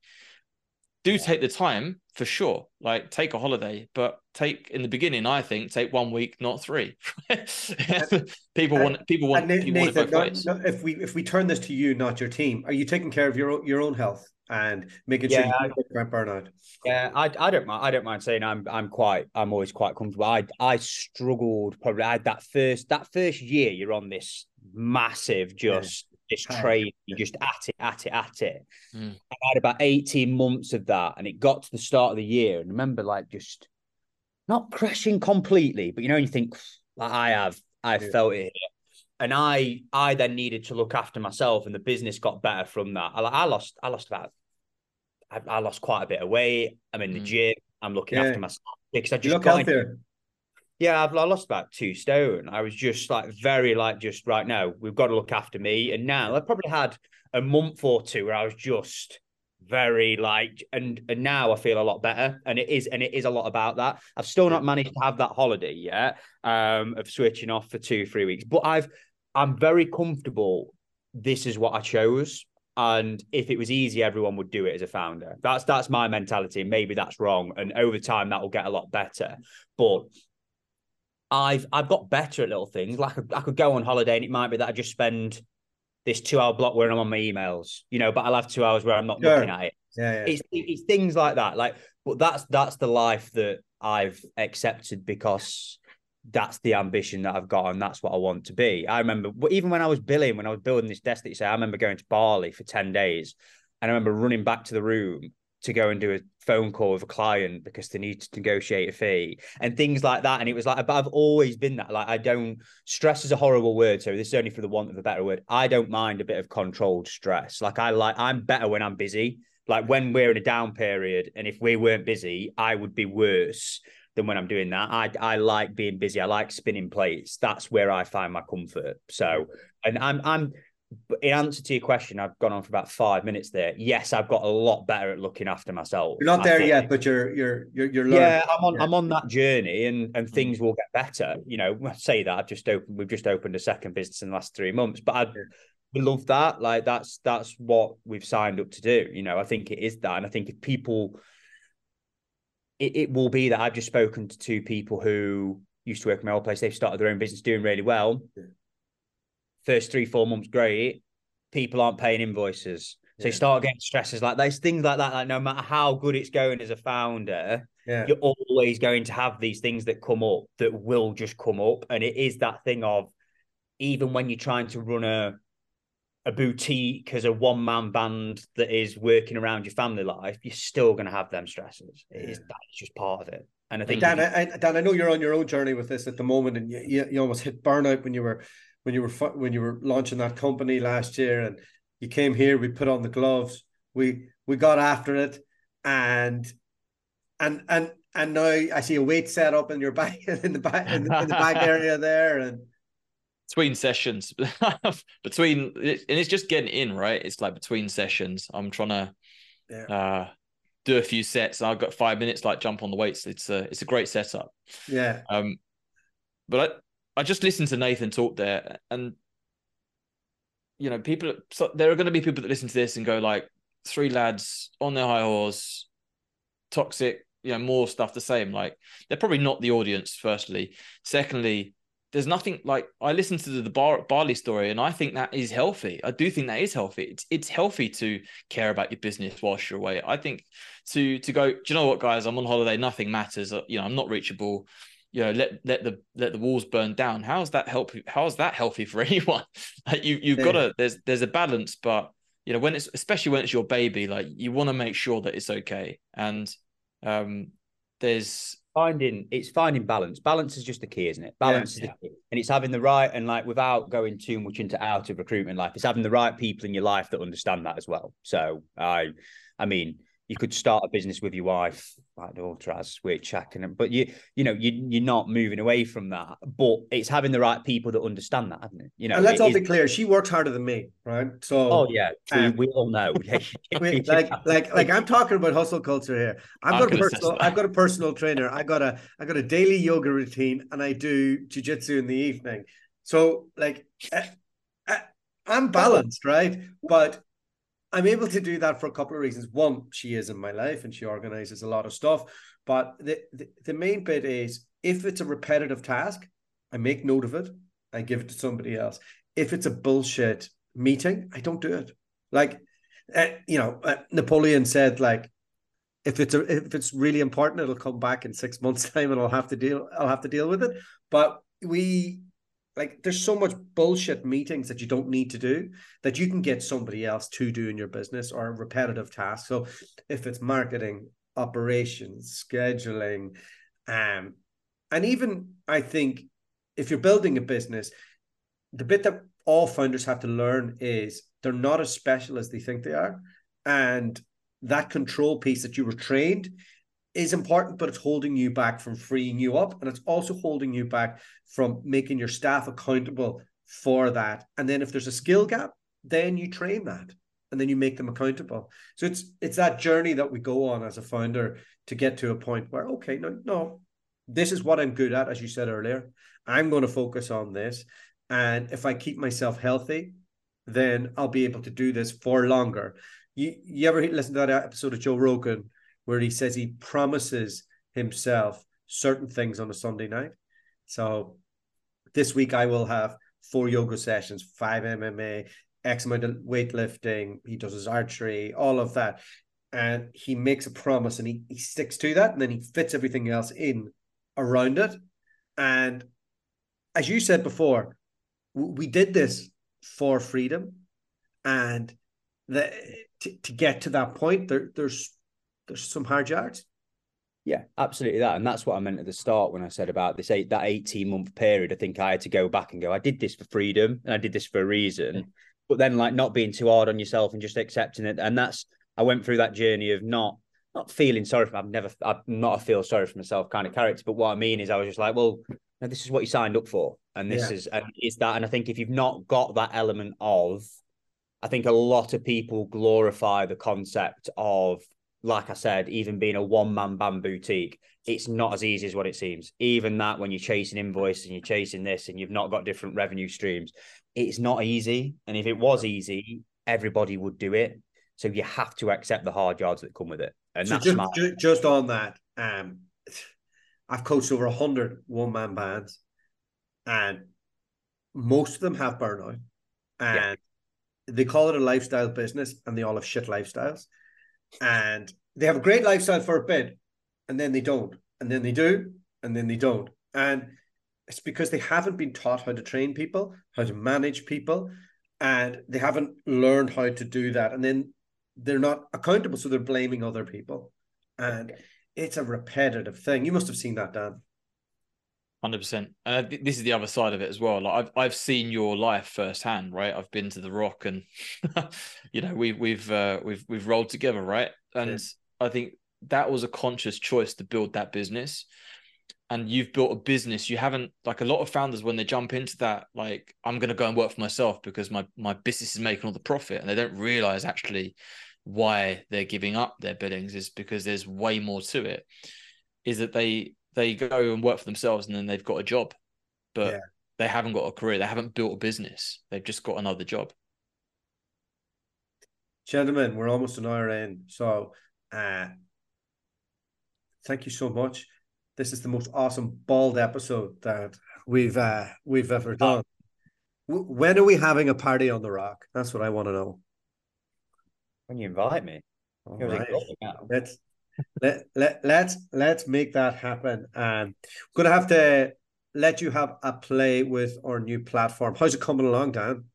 do take the time for sure. Like take a holiday, but take in the beginning. I think take one week, not three. people want people want, Nathan, people want not, not, if we if we turn this to you, not your team, are you taking care of your your own health and making yeah, sure you don't burnout? Yeah, I, I don't mind. I don't mind saying I'm I'm quite I'm always quite comfortable. I I struggled probably. I had that first that first year. You're on this massive just this train, you just at it, at it, at it. Mm. I had about 18 months of that, and it got to the start of the year. And remember, like, just not crashing completely, but you know, you think, like, I have, I yeah. felt it And I, I then needed to look after myself, and the business got better from that. I, I lost, I lost about, I, I, lost quite a bit of weight. I'm in the mm. gym. I'm looking yeah. after myself because I just you look healthier. Yeah, I've I lost about two stone. I was just like very like just right now. We've got to look after me. And now I've probably had a month or two where I was just very like and and now I feel a lot better. And it is and it is a lot about that. I've still not managed to have that holiday yet um of switching off for two, three weeks. But I've I'm very comfortable. This is what I chose. And if it was easy, everyone would do it as a founder. That's that's my mentality. Maybe that's wrong. And over time that will get a lot better. But I've I've got better at little things. Like I, could go on holiday and it might be that I just spend this two hour block where I'm on my emails, you know, but I'll have two hours where I'm not sure. looking at it. Yeah, yeah. It's it's things like that. Like, but that's that's the life that I've accepted because that's the ambition that I've got and that's what I want to be. I remember even when I was billing, when I was building this desk that you say, I remember going to Bali for 10 days and I remember running back to the room to go and do a phone call with a client because they need to negotiate a fee and things like that. And it was like, but I've always been that. Like, I don't stress is a horrible word. So this is only for the want of a better word. I don't mind a bit of controlled stress. Like, I like, I'm better when I'm busy. Like, when we're in a down period, and if we weren't busy, I would be worse than when I'm doing that. I I like being busy. I like spinning plates. That's where I find my comfort. So, and I'm I'm in answer to your question, I've gone on for about five minutes there. Yes, I've got a lot better at looking after myself. You're not there yet, but you're you're you're you're learning. Yeah, I'm on yeah. I'm on that journey, and and mm. things will get better. You know, I say that I've just opened we've just opened a second business in the last three months, but I yeah. love that. Like that's that's what we've signed up to do. You know, I think it is that, and I think if people, it, it will be that I've just spoken to two people who used to work in my old place. They've started their own business, doing really well. Yeah first three, four months great, people aren't paying invoices. So yeah. you start getting stresses like those things like that. Like no matter how good it's going as a founder, yeah. you're always going to have these things that come up that will just come up. And it is that thing of even when you're trying to run a a boutique as a one man band that is working around your family life, you're still going to have them stresses. It yeah. is that's just part of it. And I think Dan, I, Dan, I know you're on your own journey with this at the moment, and you, you, you almost hit burnout when you were when you were when you were launching that company last year, and you came here. We put on the gloves. We we got after it, and and and and now I see a weight set up in your back in the back in the, in the back area there, and between sessions, between and it's just getting in right. It's like between sessions. I'm trying to yeah. uh, do a few sets. I've got five minutes, like jump on the weights. It's a it's a great setup. Yeah. Um, but I just listened to Nathan talk there, and you know, people. So there are going to be people that listen to this and go like, three lads on their high horse, toxic, you know, more stuff the same. Like they're probably not the audience. Firstly, secondly, there's nothing like I listened to the, Bar, Bali story, and I think that is healthy. I do think that is healthy. It's it's healthy to care about your business whilst you're away. I think to to go. Do you know what, guys? I'm on holiday. Nothing matters. Uh, you know, I'm not reachable. You know, let let the let the walls burn down. How's that help? How's that healthy for anyone? like you you've yeah. got to. There's there's a balance, but you know when it's especially when it's your baby, like you want to make sure that it's okay. And um, there's finding it's finding balance. Balance is just the key, isn't it? Balance yeah, is the key. And it's having the right and like without going too much into out of recruitment life, it's having the right people in your life that understand that as well. So I I mean, you could start a business with your wife, like Dualta has, which I can, but you, you know, you, you're not moving away from that. But it's having the right people that understand that, isn't it? You know, and let's all be clear, she works harder than me, right? So, oh yeah, um, we, all know. like, like, like I'm talking about hustle culture here. I've got a personal, I've got a personal trainer. I got a, I got a daily yoga routine, and I do jujitsu in the evening. So, like, I, eh, I, eh, I'm balanced, right? But I'm able to do that for a couple of reasons. One, she is in my life and she organizes a lot of stuff. But the, the, the main bit is if it's a repetitive task, I make note of it, I give it to somebody else. If it's a bullshit meeting, I don't do it. Like, uh, you know, uh, Napoleon said, like, if it's a, if it's really important, it'll come back in six months' time, and I'll have to deal. I'll have to deal with it. But we like there's so much bullshit meetings that you don't need to do that you can get somebody else to do in your business or repetitive tasks so if it's marketing operations scheduling um and even i think if you're building a business the bit that all founders have to learn is they're not as special as they think they are. And that control piece that you were trained is important, but it's holding you back from freeing you up. And it's also holding you back from making your staff accountable for that. And then if there's a skill gap, then you train that and then you make them accountable. So it's it's that journey that we go on as a founder to get to a point where, okay, no, no, this is what I'm good at, as you said earlier. I'm going to focus on this. And if I keep myself healthy, then I'll be able to do this for longer. You you ever listen to that episode of Joe Rogan where he says he promises himself certain things on a Sunday night. So this week I will have four yoga sessions, five MMA, X amount of weightlifting. He does his archery, all of that. And he makes a promise and he, he sticks to that and then he fits everything else in around it. And as you said before, we did this for freedom. And the, to, to get to that point, there, there's there's some hard yards. Yeah, absolutely that. And that's what I meant at the start when I said about this eight that 18 month period. I think I had to go back and go, I did this for freedom and I did this for a reason. Yeah. But then like not being too hard on yourself and just accepting it. And that's I went through that journey of not not feeling sorry for I've never I'm not a feel sorry for myself kind of character. But what I mean is I was just like, well, this is what you signed up for. And this yeah. is and it's that. And I think if you've not got that element of I think a lot of people glorify the concept of like I said, even being a one man band boutique, it's not as easy as what it seems. Even that, when you're chasing invoices and you're chasing this and you've not got different revenue streams, it's not easy. And if it was easy, everybody would do it. So you have to accept the hard yards that come with it. And so that's just, just, just on that, um, I've coached over a hundred one man bands, and most of them have burnout, and yeah. they call it a lifestyle business, and they all have shit lifestyles and they have a great lifestyle for a bit, and then they don't, and then they do, and then they don't, and it's because they haven't been taught how to train people, how to manage people, and they haven't learned how to do that, and then they're not accountable, so they're blaming other people, and it's a repetitive thing. You must have seen that, Dan. Hundred percent. Uh, this is the other side of it as well. Like I've I've seen your life firsthand, right? I've been to the Rock, and you know we've we've uh, we've we've rolled together, right? And yeah. I think that was a conscious choice to build that business and you've built a business you haven't like a lot of founders when they jump into that like i'm going to go and work for myself because my my business is making all the profit and they don't realize actually why they're giving up their billings is because there's way more to it is that they they go and work for themselves and then they've got a job but yeah. they haven't got a career they haven't built a business they've just got another job gentlemen we're almost an hour in so uh thank you so much this is the most awesome bald episode that we've uh, we've ever done. Oh. When are we having a party on the rock? That's what I want to know. When you invite me. Right. Let's let, let let's let's make that happen. Um, we're gonna have to let you have a play with our new platform. How's it coming along, Dan?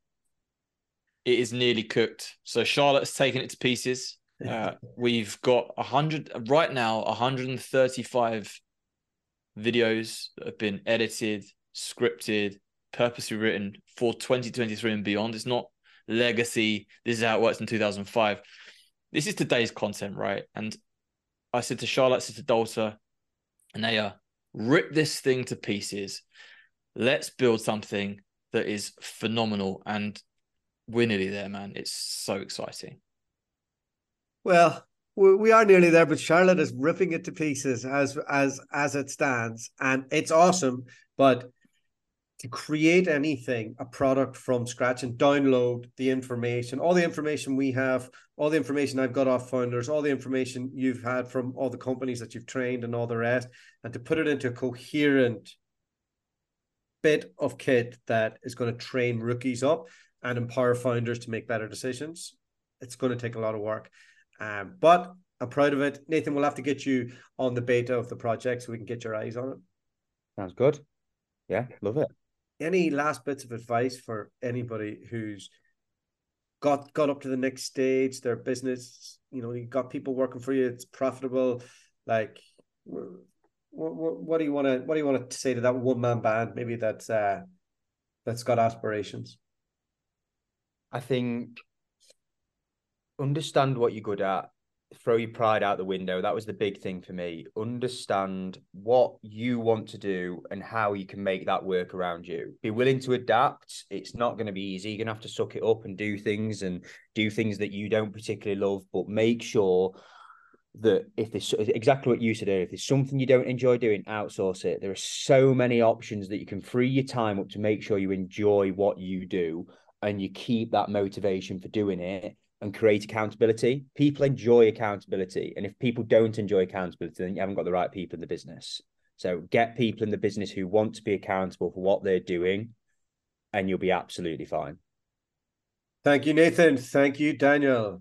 It is nearly cooked. So Charlotte's taking it to pieces. Uh, we've got a hundred right now, 135 videos that have been edited, scripted, purposely written for 2023 and beyond. It's not legacy. This is how it works in 2005. This is today's content, right? And I said to Charlotte, I said to Dualta, and they are rip this thing to pieces. Let's build something that is phenomenal. And we're nearly there, man. It's so exciting. Well, we are nearly there, but Charlotte is ripping it to pieces as as as it stands, and it's awesome. But to create anything, a product from scratch, and download the information, all the information we have, all the information I've got off founders, all the information you've had from all the companies that you've trained, and all the rest, and to put it into a coherent bit of kit that is going to train rookies up and empower founders to make better decisions. It's going to take a lot of work. Um, but I'm proud of it. Nathan, we'll have to get you on the beta of the project so we can get your eyes on it. Sounds good. Yeah, love it. Any last bits of advice for anybody who's got got up to the next stage, their business, you know, you got people working for you, it's profitable. Like what, what, what do you want to what do you want to say to that one man band maybe that's uh that's got aspirations? I think understand what you're good at throw your pride out the window. That was the big thing for me. Understand what you want to do and how you can make that work around you. Be willing to adapt. It's not going to be easy. You're going to have to suck it up and do things and do things that you don't particularly love but make sure that if there's exactly what you said earlier, if there's something you don't enjoy doing outsource it. There are so many options that you can free your time up to make sure you enjoy what you do and you keep that motivation for doing it and create accountability. People enjoy accountability. And if people don't enjoy accountability, then you haven't got the right people in the business. So get people in the business who want to be accountable for what they're doing, and you'll be absolutely fine. Thank you, Nathan. Thank you, Daniel.